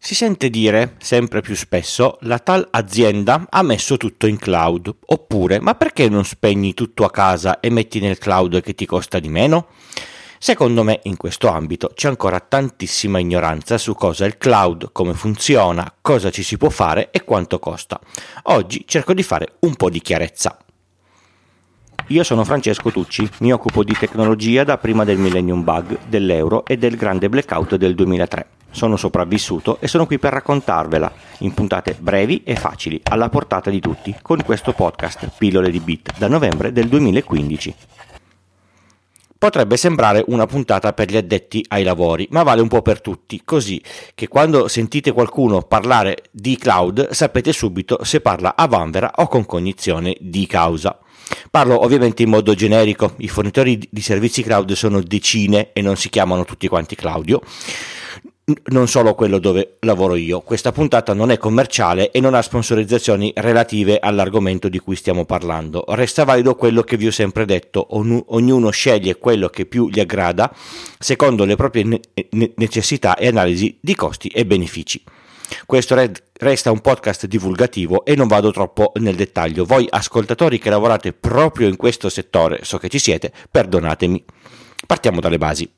Si sente dire, sempre più spesso, la tal azienda ha messo tutto in cloud, oppure ma perché non spegni tutto a casa e metti nel cloud che ti costa di meno? Secondo me in questo ambito c'è ancora tantissima ignoranza su cosa è il cloud, come funziona, cosa ci si può fare e quanto costa. Oggi cerco di fare un po' di chiarezza. Io sono Francesco Tucci, mi occupo di tecnologia da prima del Millennium Bug, dell'euro e del grande blackout del 2003. Sono sopravvissuto e sono qui per raccontarvela, in puntate brevi e facili, alla portata di tutti, con questo podcast Pillole di Bit da novembre del 2015. Potrebbe sembrare una puntata per gli addetti ai lavori, ma vale un po' per tutti, così che quando sentite qualcuno parlare di cloud sapete subito se parla a vanvera o con cognizione di causa. Parlo ovviamente in modo generico, i fornitori di servizi cloud sono decine e non si chiamano tutti quanti Claudio non solo quello dove lavoro io. Questa puntata non è commerciale e non ha sponsorizzazioni relative all'argomento di cui stiamo parlando. Resta valido quello che vi ho sempre detto, ognuno sceglie quello che più gli aggrada secondo le proprie necessità e analisi di costi e benefici. Questo resta un podcast divulgativo e non vado troppo nel dettaglio. Voi ascoltatori che lavorate proprio in questo settore, so che ci siete, perdonatemi. Partiamo dalle basi.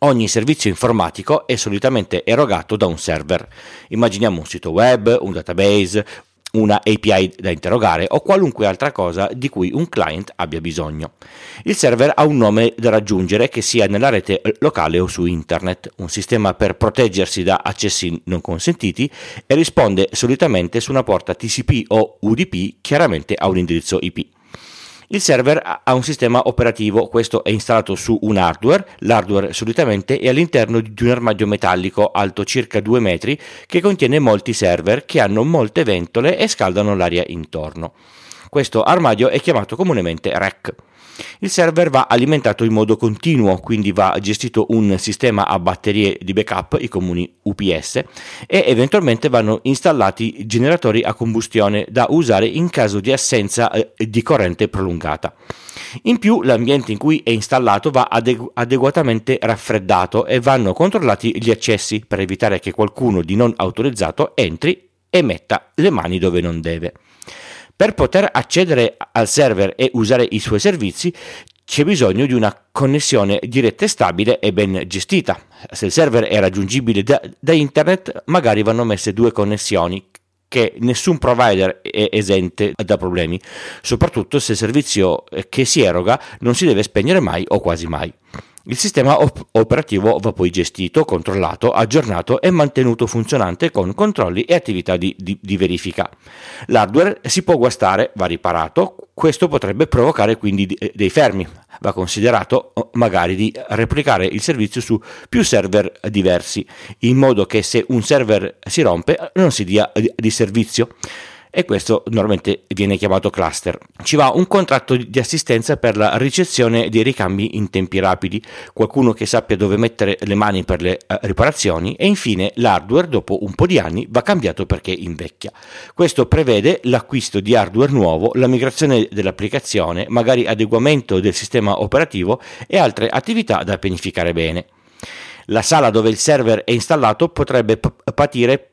Ogni servizio informatico è solitamente erogato da un server. Immaginiamo un sito web, un database, una API da interrogare o qualunque altra cosa di cui un client abbia bisogno. Il server ha un nome da raggiungere che sia nella rete locale o su internet, un sistema per proteggersi da accessi non consentiti e risponde solitamente su una porta TCP o UDP chiaramente a un indirizzo IP. Il server ha un sistema operativo, questo è installato su un hardware, l'hardware solitamente è all'interno di un armadio metallico alto circa 2 metri che contiene molti server che hanno molte ventole e scaldano l'aria intorno. Questo armadio è chiamato comunemente rack. Il server va alimentato in modo continuo, quindi va gestito un sistema a batterie di backup, i comuni UPS, e eventualmente vanno installati generatori a combustione da usare in caso di assenza eh, di corrente prolungata. In più l'ambiente in cui è installato va adegu- adeguatamente raffreddato e vanno controllati gli accessi per evitare che qualcuno di non autorizzato entri e metta le mani dove non deve. Per poter accedere al server e usare i suoi servizi c'è bisogno di una connessione diretta e stabile e ben gestita. Se il server è raggiungibile da, da internet, magari vanno messe due connessioni che nessun provider è esente da problemi, soprattutto se il servizio che si eroga non si deve spegnere mai o quasi mai. Il sistema op- operativo va poi gestito, controllato, aggiornato e mantenuto funzionante con controlli e attività di, di, di, verifica. L'hardware si può guastare, va riparato, questo potrebbe provocare quindi dei fermi. Va considerato magari di replicare il servizio su più server diversi, in modo che se un server si rompe non si dia di servizio e questo normalmente viene chiamato cluster. Ci va un contratto di assistenza per la ricezione dei ricambi in tempi rapidi, qualcuno che sappia dove mettere le mani per le uh, riparazioni e infine l'hardware dopo un po' di anni va cambiato perché invecchia. Questo prevede l'acquisto di hardware nuovo, la migrazione dell'applicazione, magari adeguamento del sistema operativo e altre attività da pianificare bene. La sala dove il server è installato potrebbe p- patire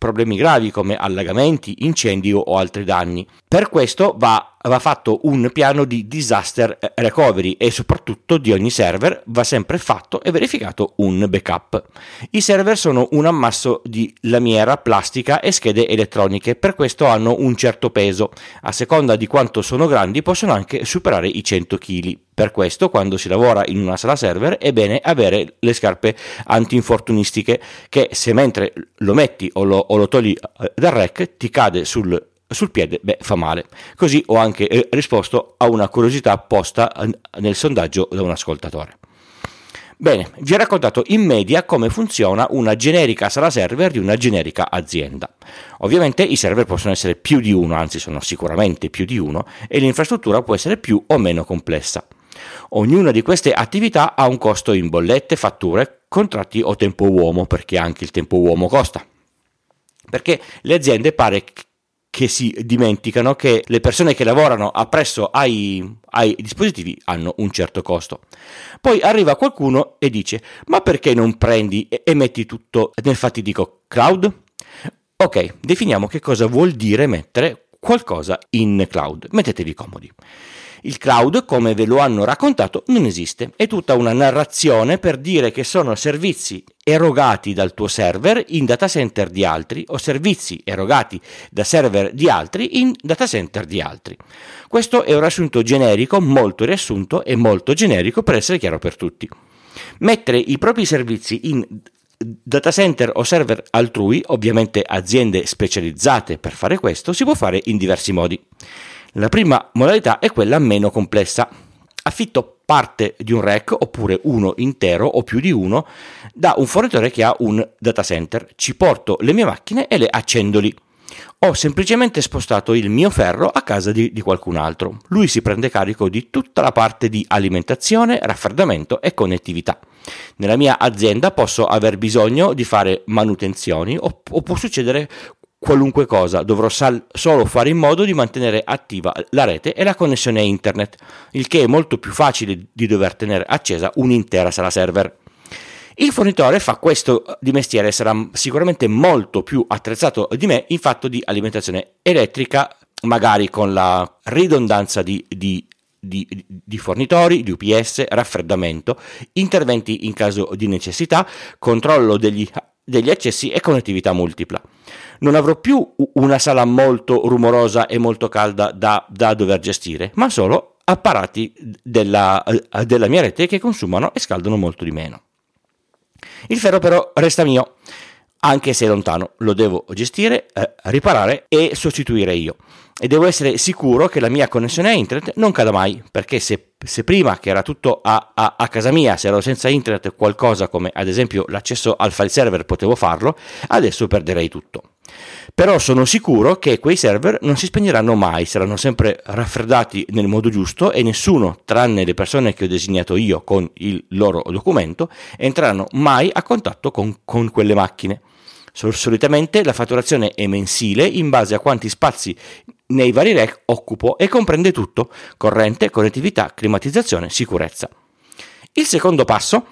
problemi gravi come allagamenti, incendi o altri danni. Per questo va, va, fatto un piano di disaster recovery e soprattutto di ogni server va sempre fatto e verificato un backup. I server sono un ammasso di lamiera, plastica e schede elettroniche, per questo hanno un certo peso. A seconda di quanto sono grandi possono anche superare i 100 kg. Per questo, quando si lavora in una sala server, è bene avere le scarpe antinfortunistiche che se mentre lo metti o lo, o lo togli eh, dal rack ti cade sul, sul piede, beh, fa male. Così ho anche eh, risposto a una curiosità posta nel sondaggio da un ascoltatore. Bene, vi ho raccontato in media come funziona una generica sala server di una generica azienda. Ovviamente i server possono essere più di uno, anzi sono sicuramente più di uno, e l'infrastruttura può essere più o meno complessa. Ognuna di queste attività ha un costo in bollette, fatture, contratti o tempo uomo, perché anche il tempo uomo costa. Perché le aziende pare che si dimenticano che le persone che lavorano appresso ai, ai, dispositivi hanno un certo costo. Poi arriva qualcuno e dice: Ma perché non prendi e, e metti tutto nel fatidico cloud? Ok, definiamo che cosa vuol dire mettere qualcosa in cloud. Mettetevi comodi. Il cloud, come ve lo hanno raccontato, non esiste. È tutta una narrazione per dire che sono servizi erogati dal tuo server in data center di altri o servizi erogati da server di altri in data center di altri. Questo è un riassunto generico, molto riassunto e molto generico per essere chiaro per tutti. Mettere i propri servizi in data center o server altrui, ovviamente aziende specializzate per fare questo, si può fare in diversi modi. La prima modalità è quella meno complessa. Affitto parte di un rack oppure uno intero o più di uno da un fornitore che ha un data center. Ci porto le mie macchine e le accendo lì. Ho semplicemente spostato il mio ferro a casa di, di, qualcun altro. Lui si prende carico di tutta la parte di alimentazione, raffreddamento e connettività. Nella mia azienda posso aver bisogno di fare manutenzioni o, o può succedere qualunque cosa, dovrò sal- solo fare in modo di mantenere attiva la rete e la connessione a internet, il che è molto più facile di dover tenere accesa un'intera sala server. Il fornitore fa questo di mestiere, sarà sicuramente molto più attrezzato di me in fatto di alimentazione elettrica, magari con la ridondanza di, di di, di, fornitori, di UPS, raffreddamento, interventi in caso di necessità, controllo degli, degli accessi e connettività multipla non avrò più una sala molto rumorosa e molto calda da, da dover gestire, ma solo apparati della, eh, della mia rete che consumano e scaldano molto di meno. Il ferro però resta mio, anche se è lontano, lo devo gestire, eh, riparare e sostituire io. E devo essere sicuro che la mia connessione a internet non cada mai, perché se, se prima che era tutto a, a, a, casa mia, se ero senza internet qualcosa come ad esempio l'accesso al file server potevo farlo, adesso perderei tutto. Però sono sicuro che quei server non si spegneranno mai, saranno sempre raffreddati nel modo giusto e nessuno, tranne le persone che ho designato io con il loro documento, entreranno mai a contatto con, con quelle macchine. Solitamente la fatturazione è mensile in base a quanti spazi nei vari rack occupo e comprende tutto, corrente, connettività, climatizzazione, sicurezza. Il secondo passo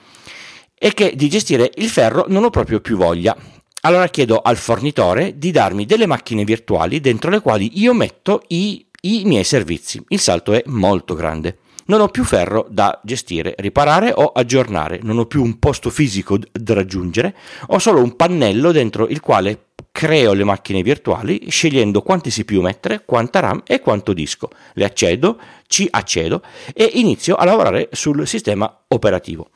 è che di gestire il ferro non ho proprio più voglia. Allora chiedo al fornitore di darmi delle macchine virtuali dentro le quali io metto i, i miei servizi. Il salto è molto grande. Non ho più ferro da gestire, riparare o aggiornare, non ho più un posto fisico da raggiungere, ho solo un pannello dentro il quale creo le macchine virtuali scegliendo quanti CPU mettere, quanta RAM e quanto disco. Le accedo, ci accedo e inizio a lavorare sul sistema operativo.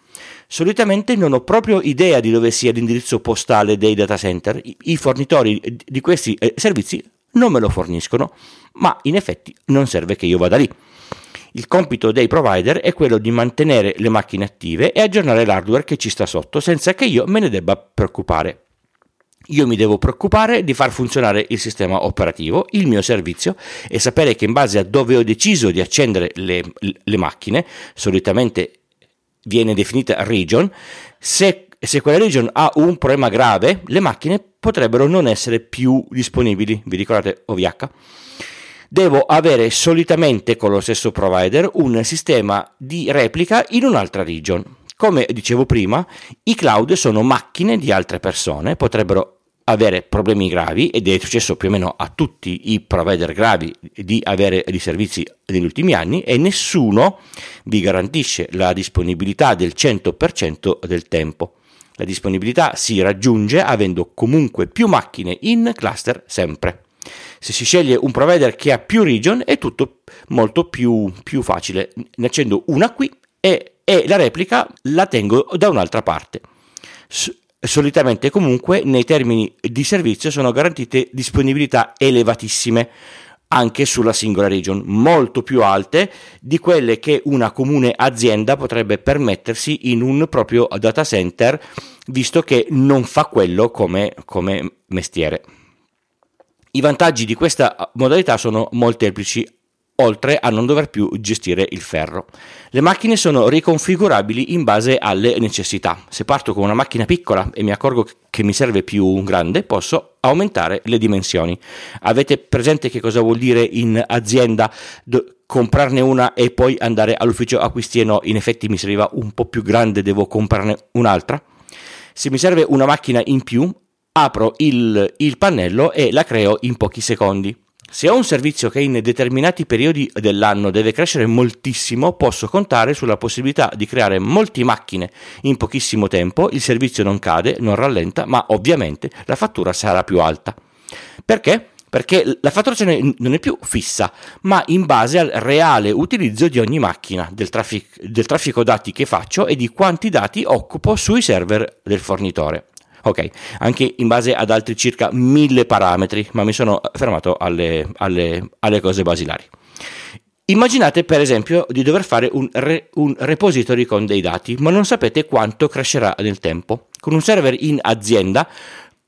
Solitamente non ho proprio idea di dove sia l'indirizzo postale dei data center, i fornitori di questi eh, servizi non me lo forniscono, ma in effetti non serve che io vada lì. Il compito dei provider è quello di mantenere le macchine attive e aggiornare l'hardware che ci sta sotto senza che io me ne debba preoccupare. Io mi devo preoccupare di far funzionare il sistema operativo, il mio servizio e sapere che in base a dove ho deciso di accendere le, le macchine, solitamente viene definita region, se, se quella region ha un problema grave, le macchine potrebbero non essere più disponibili. Vi ricordate OVH? Devo avere solitamente con lo stesso provider un sistema di replica in un'altra region. Come dicevo prima, i cloud sono macchine di altre persone, potrebbero avere problemi gravi ed è successo più o meno a tutti i provider gravi di avere dei servizi negli ultimi anni e nessuno vi garantisce la disponibilità del 100% del tempo. La disponibilità si raggiunge avendo comunque più macchine in cluster sempre. Se si sceglie un provider che ha più region è tutto molto più, più facile. Ne accendo una qui e, e la replica la tengo da un'altra parte solitamente comunque nei termini di servizio sono garantite disponibilità elevatissime anche sulla singola region, molto più alte di quelle che una comune azienda potrebbe permettersi in un proprio data center, visto che non fa quello come, come mestiere. I vantaggi di questa modalità sono molteplici oltre a non dover più gestire il ferro. Le macchine sono riconfigurabili in base alle necessità. Se parto con una macchina piccola e mi accorgo che mi serve più grande, posso aumentare le dimensioni. Avete presente che cosa vuol dire in azienda do- comprarne una e poi andare all'ufficio acquisti no, in effetti mi serviva un po' più grande, devo comprarne un'altra? Se mi serve una macchina in più, apro il, il pannello e la creo in pochi secondi. Se ho un servizio che in determinati periodi dell'anno deve crescere moltissimo, posso contare sulla possibilità di creare molte macchine in pochissimo tempo, il servizio non cade, non rallenta, ma ovviamente la fattura sarà più alta. Perché? Perché la fatturazione non è più fissa, ma in base al reale utilizzo di ogni macchina, del, traffic- del traffico dati che faccio e di quanti dati occupo sui server del fornitore. Ok, anche in base ad altri circa mille parametri, ma mi sono fermato alle, alle, alle cose basilari. Immaginate per esempio di dover fare un, re, un, repository con dei dati, ma non sapete quanto crescerà nel tempo. Con un server in azienda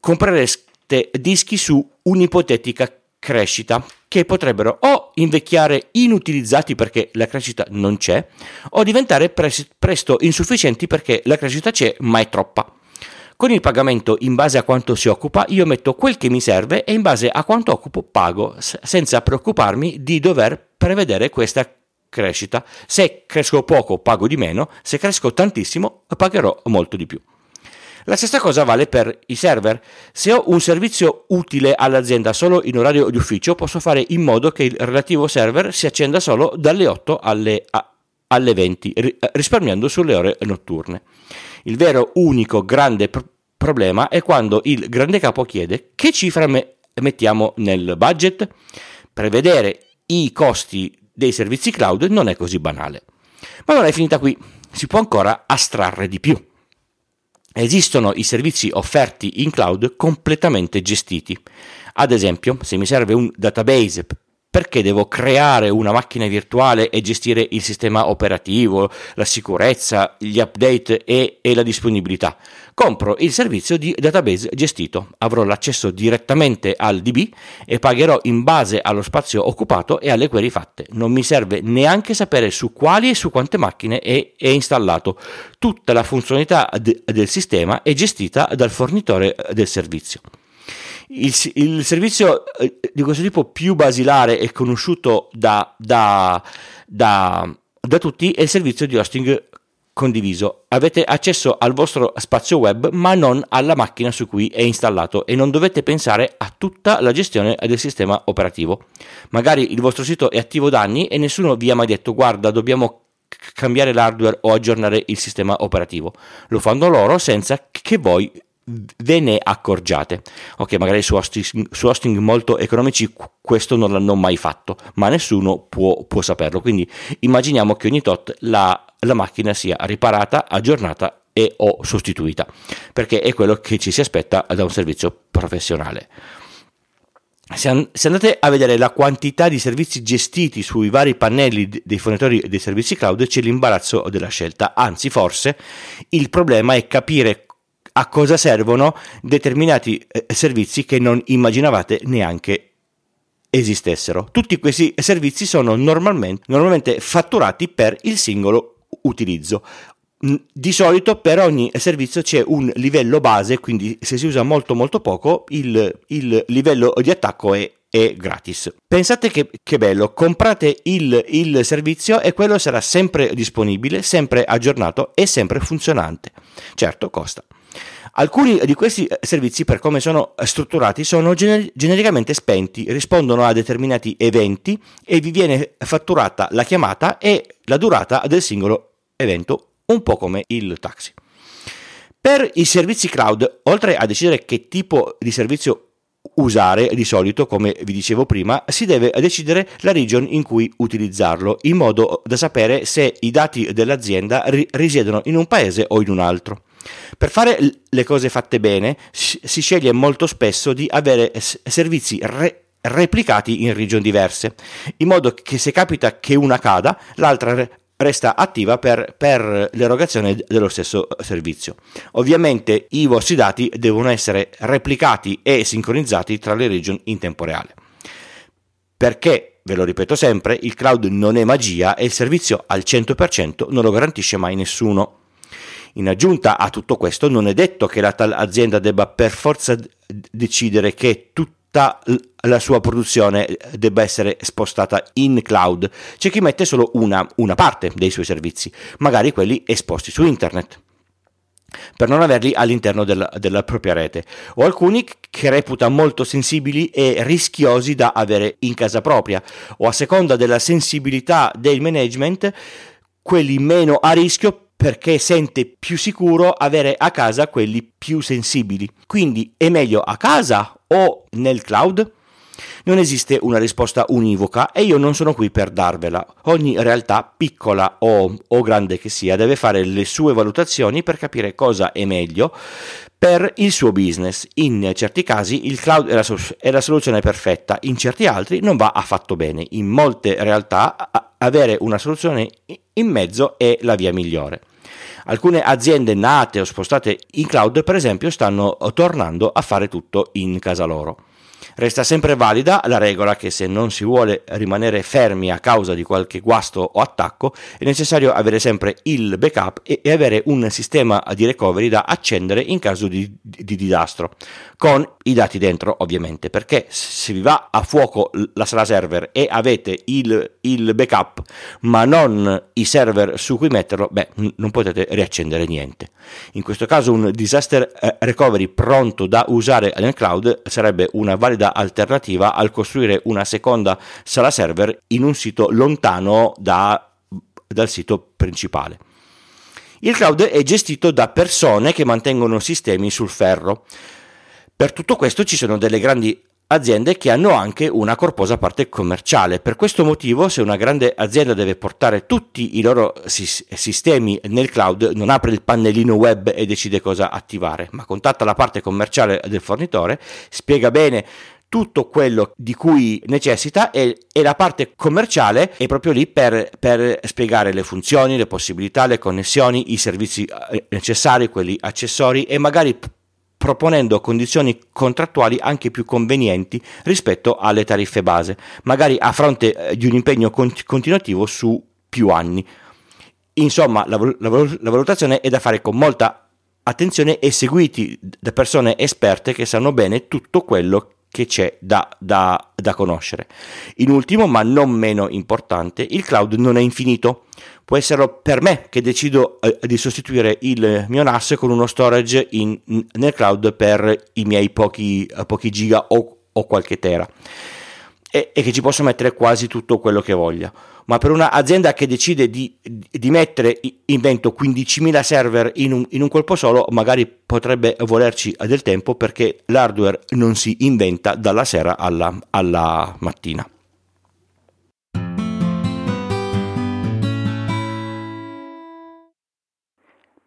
comprereste dischi su un'ipotetica crescita che potrebbero o invecchiare inutilizzati perché la crescita non c'è, o diventare pres- presto insufficienti perché la crescita c'è ma è troppa. Con il pagamento in base a quanto si occupa, io metto quel che mi serve e in base a quanto occupo pago, senza preoccuparmi di dover prevedere questa crescita. Se cresco poco, pago di meno, se cresco tantissimo, pagherò molto di più. La stessa cosa vale per i server. Se ho un servizio utile all'azienda solo in orario di ufficio, posso fare in modo che il relativo server si accenda solo dalle 8 alle, alle 20, risparmiando sulle ore notturne. Il vero unico grande pr- problema è quando il grande capo chiede che cifra me- mettiamo nel budget. Prevedere i costi dei servizi cloud non è così banale. Ma non è finita qui, si può ancora astrarre di più. Esistono i servizi offerti in cloud completamente gestiti. Ad esempio, se mi serve un database perché devo creare una macchina virtuale e gestire il sistema operativo, la sicurezza, gli update e, e, la disponibilità? Compro il servizio di database gestito, avrò l'accesso direttamente al DB e pagherò in base allo spazio occupato e alle query fatte. Non mi serve neanche sapere su quali e su quante macchine è, è installato. Tutta la funzionalità de, del sistema è gestita dal fornitore del servizio. Il, il, servizio eh, di questo tipo più basilare e conosciuto da, da, da, da tutti è il servizio di hosting condiviso. Avete accesso al vostro spazio web ma non alla macchina su cui è installato e non dovete pensare a tutta la gestione del sistema operativo. Magari il vostro sito è attivo da anni e nessuno vi ha mai detto guarda dobbiamo cambiare l'hardware o aggiornare il sistema operativo. Lo fanno loro senza che voi ve ne accorgiate. Ok, magari su hosting, su hosting molto economici questo non l'hanno mai fatto, ma nessuno può, può saperlo. Quindi immaginiamo che ogni tot la, la macchina sia riparata, aggiornata e o sostituita, perché è quello che ci si aspetta da un servizio professionale. Se, andate a vedere la quantità di servizi gestiti sui vari pannelli dei fornitori dei servizi cloud, c'è l'imbarazzo della scelta. Anzi, forse il problema è capire a cosa servono determinati eh, servizi che non immaginavate neanche esistessero. Tutti questi servizi sono normalmente, normalmente fatturati per il singolo utilizzo. Di solito per ogni servizio c'è un livello base, quindi se si usa molto molto poco il, il livello di attacco è, è gratis. Pensate che, che bello, comprate il, il servizio e quello sarà sempre disponibile, sempre aggiornato e sempre funzionante. Certo, costa. Alcuni di questi eh, servizi, per come sono eh, strutturati, sono gener- genericamente spenti, rispondono a determinati eventi e vi viene fatturata la chiamata e la durata del singolo evento, un po' come il taxi. Per i servizi cloud, oltre a decidere che tipo di servizio usare di solito, come vi dicevo prima, si deve decidere la region in cui utilizzarlo, in modo da sapere se i dati dell'azienda risiedono in un paese o in un altro. Per fare le cose fatte bene si sceglie molto spesso di avere servizi re- replicati in regioni diverse, in modo che se capita che una cada, l'altra resta attiva per, per, l'erogazione dello stesso servizio. Ovviamente i vostri dati devono essere replicati e sincronizzati tra le regioni in tempo reale. Perché ve lo ripeto sempre, il cloud non è magia e il servizio al 100% non lo garantisce mai nessuno. In aggiunta a tutto questo, non è detto che la tal azienda debba per forza decidere che tutta la sua produzione debba essere spostata in cloud. C'è chi mette solo una, una parte dei suoi servizi, magari quelli esposti su internet per non averli all'interno della, della, propria rete, o alcuni che reputa molto sensibili e rischiosi da avere in casa propria, o a seconda della sensibilità del management, quelli meno a rischio perché sente più sicuro avere a casa quelli più sensibili. Quindi è meglio a casa o nel cloud? Non esiste una risposta univoca e io non sono qui per darvela. Ogni realtà, piccola o, o grande che sia, deve fare le sue valutazioni per capire cosa è meglio per il suo business. In certi casi il cloud è la, è la, soluzione perfetta, in certi altri non va affatto bene. In molte realtà avere una soluzione in mezzo è la via migliore. Alcune aziende nate o spostate in cloud, per esempio, stanno tornando a fare tutto in casa loro. Resta sempre valida la regola che se non si vuole rimanere fermi a causa di qualche guasto o attacco è necessario avere sempre il backup e, avere un sistema di recovery da accendere in caso di, di, di disastro, con i dati dentro ovviamente, perché se vi va a fuoco la sala server e avete il, il backup ma non i server su cui metterlo, beh, non potete riaccendere niente. In questo caso un disaster eh, recovery pronto da usare nel cloud sarebbe una valida valida alternativa al costruire una seconda sala server in un sito lontano da, dal sito principale. Il cloud è gestito da persone che mantengono sistemi sul ferro. Per tutto questo ci sono delle grandi aziende che hanno anche una corposa parte commerciale. Per questo motivo, se una grande azienda deve portare tutti i loro sistemi nel cloud, non apre il pannellino web e decide cosa attivare, ma contatta la parte commerciale del fornitore, spiega bene tutto quello di cui necessita e, e, la parte commerciale è proprio lì per, per, spiegare le funzioni, le possibilità, le connessioni, i servizi eh, necessari, quelli accessori e magari proponendo condizioni contrattuali anche più convenienti rispetto alle tariffe base, magari a fronte eh, di un impegno continuativo su più anni. Insomma, la, la, la valutazione è da fare con molta attenzione e seguiti da persone esperte che sanno bene tutto quello che c'è da, da, da, conoscere. In ultimo, ma non meno importante, il cloud non è infinito. Può essere per me che decido eh, di sostituire il mio NAS con uno storage in, nel cloud per i miei pochi, pochi giga o, o qualche tera e, e che ci posso mettere quasi tutto quello che voglia ma per un'azienda che decide di, di mettere in vento 15.000 server in un, in un, colpo solo, magari potrebbe volerci del tempo perché l'hardware non si inventa dalla sera alla, alla mattina.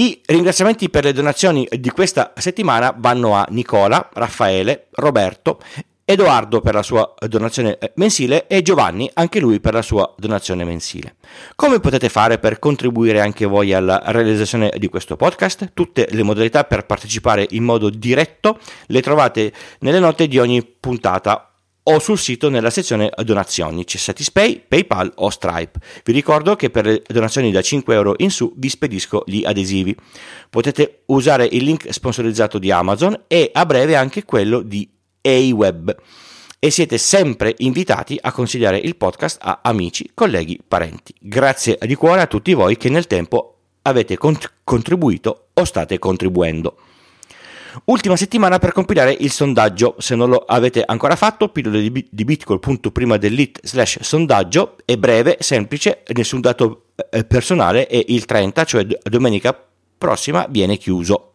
I ringraziamenti per le donazioni di questa settimana vanno a Nicola, Raffaele, Roberto, Edoardo per la sua donazione eh, mensile e Giovanni, anche lui per la sua donazione mensile. Come potete fare per contribuire anche voi alla realizzazione di questo podcast? Tutte le modalità per partecipare in modo diretto le trovate nelle note di ogni puntata o sul sito nella sezione donazioni, c'è Satispay, PayPal o Stripe. Vi ricordo che per le donazioni da 5 euro in su vi spedisco gli adesivi. Potete usare il link sponsorizzato di Amazon e a breve anche quello di AWeb. E siete sempre invitati a consigliare il podcast a amici, colleghi, parenti. Grazie di cuore a tutti voi che nel tempo avete contribuito o state contribuendo. Ultima settimana per compilare il sondaggio, se non lo avete ancora fatto, pillole di, di bitcoin.prima dell'it slash sondaggio, è breve, semplice, nessun dato eh, personale e il 30, cioè domenica prossima, viene chiuso.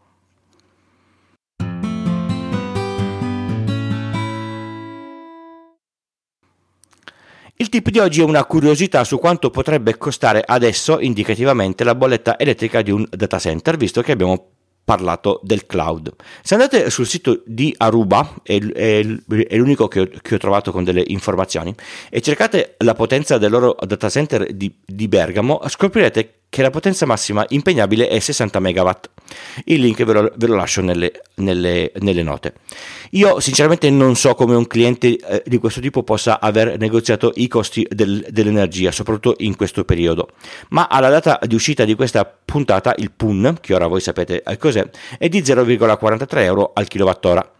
Il tip di oggi è una curiosità su quanto potrebbe costare adesso indicativamente la bolletta elettrica di un data center, visto che abbiamo parlato del cloud. Se andate sul sito di Aruba, è, è, è l'unico che ho, che ho, trovato con delle informazioni, e cercate la potenza del loro data center di, di Bergamo, scoprirete che la potenza massima impegnabile è 60 MW. Il link ve lo, ve lo lascio nelle, nelle, nelle, note. Io sinceramente non so come un cliente eh, di questo tipo possa aver negoziato i costi del, dell'energia, soprattutto in questo periodo, ma alla data di uscita di questa puntata il PUN, che ora voi sapete cos'è, è di 0,43 euro al kilowattora.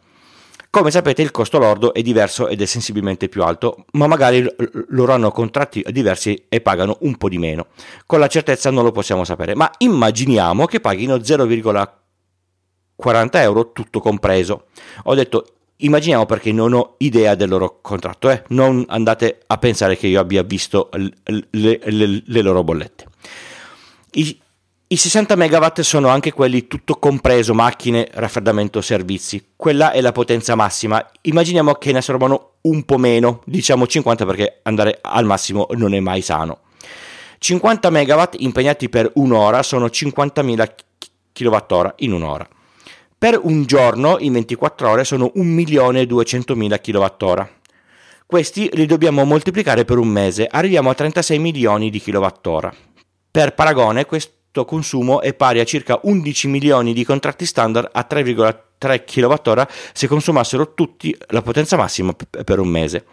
Come sapete il costo lordo è diverso ed è sensibilmente più alto, ma magari loro hanno contratti diversi e pagano un po' di meno. Con la certezza non lo possiamo sapere, ma immaginiamo che paghino 0,40 euro tutto compreso. Ho detto immaginiamo perché non ho idea del loro contratto, eh? non andate a pensare che io abbia visto le, le, le, loro bollette. I 60 MW sono anche quelli tutto compreso macchine, raffreddamento, servizi. Quella è la potenza massima. Immaginiamo che ne servano un po' meno, diciamo 50 perché andare al massimo non è mai sano. 50 MW impegnati per un'ora sono 50.000 kWh in un'ora. Per un giorno, in 24 ore, sono 1.200.000 kWh. Questi li dobbiamo moltiplicare per un mese, arriviamo a 36 milioni di kWh. Per paragone, questo consumo è pari a circa 11 milioni di contratti standard a 3,3 kWh se consumassero tutti la potenza massima per un mese.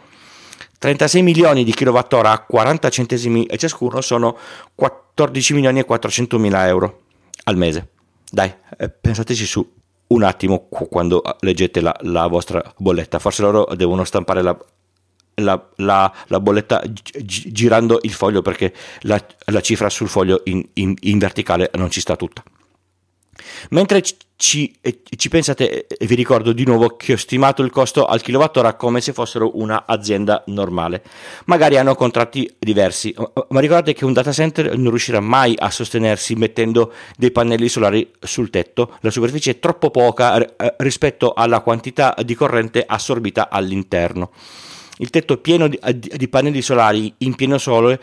36 milioni di kWh a 40 centesimi ciascuno sono 14 milioni e 400 mila euro al mese. Dai, eh, pensateci su un attimo quando leggete la, la vostra bolletta. Forse loro devono stampare la, la, la, la, bolletta gi- girando il foglio perché la, la cifra sul foglio in, in, in, verticale non ci sta tutta. Mentre ci, ci, pensate, vi ricordo di nuovo che ho stimato il costo al kilowattora come se fossero un'azienda normale. Magari hanno contratti diversi, ma ricordate che un data center non riuscirà mai a sostenersi mettendo dei pannelli solari sul tetto. La superficie è troppo poca rispetto alla quantità di corrente assorbita all'interno. Il tetto pieno di, di pannelli solari in pieno sole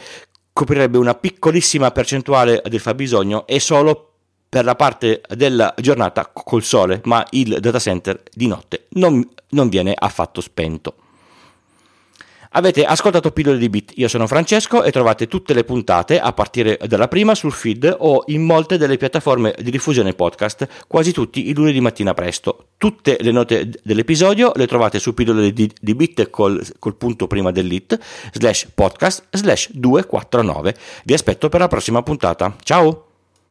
coprirebbe una piccolissima percentuale del fabbisogno e solo per la parte della giornata col sole, ma il data center di notte non, non viene affatto spento. Avete ascoltato Pillole di Bit, io sono Francesco e trovate tutte le puntate a partire dalla prima sul feed o in molte delle piattaforme di diffusione podcast, quasi tutti i lunedì mattina presto. Tutte le note dell'episodio le trovate su Pillole di, di Bit col, col, punto prima dell'it slash podcast slash 249. Vi aspetto per la prossima puntata. Ciao!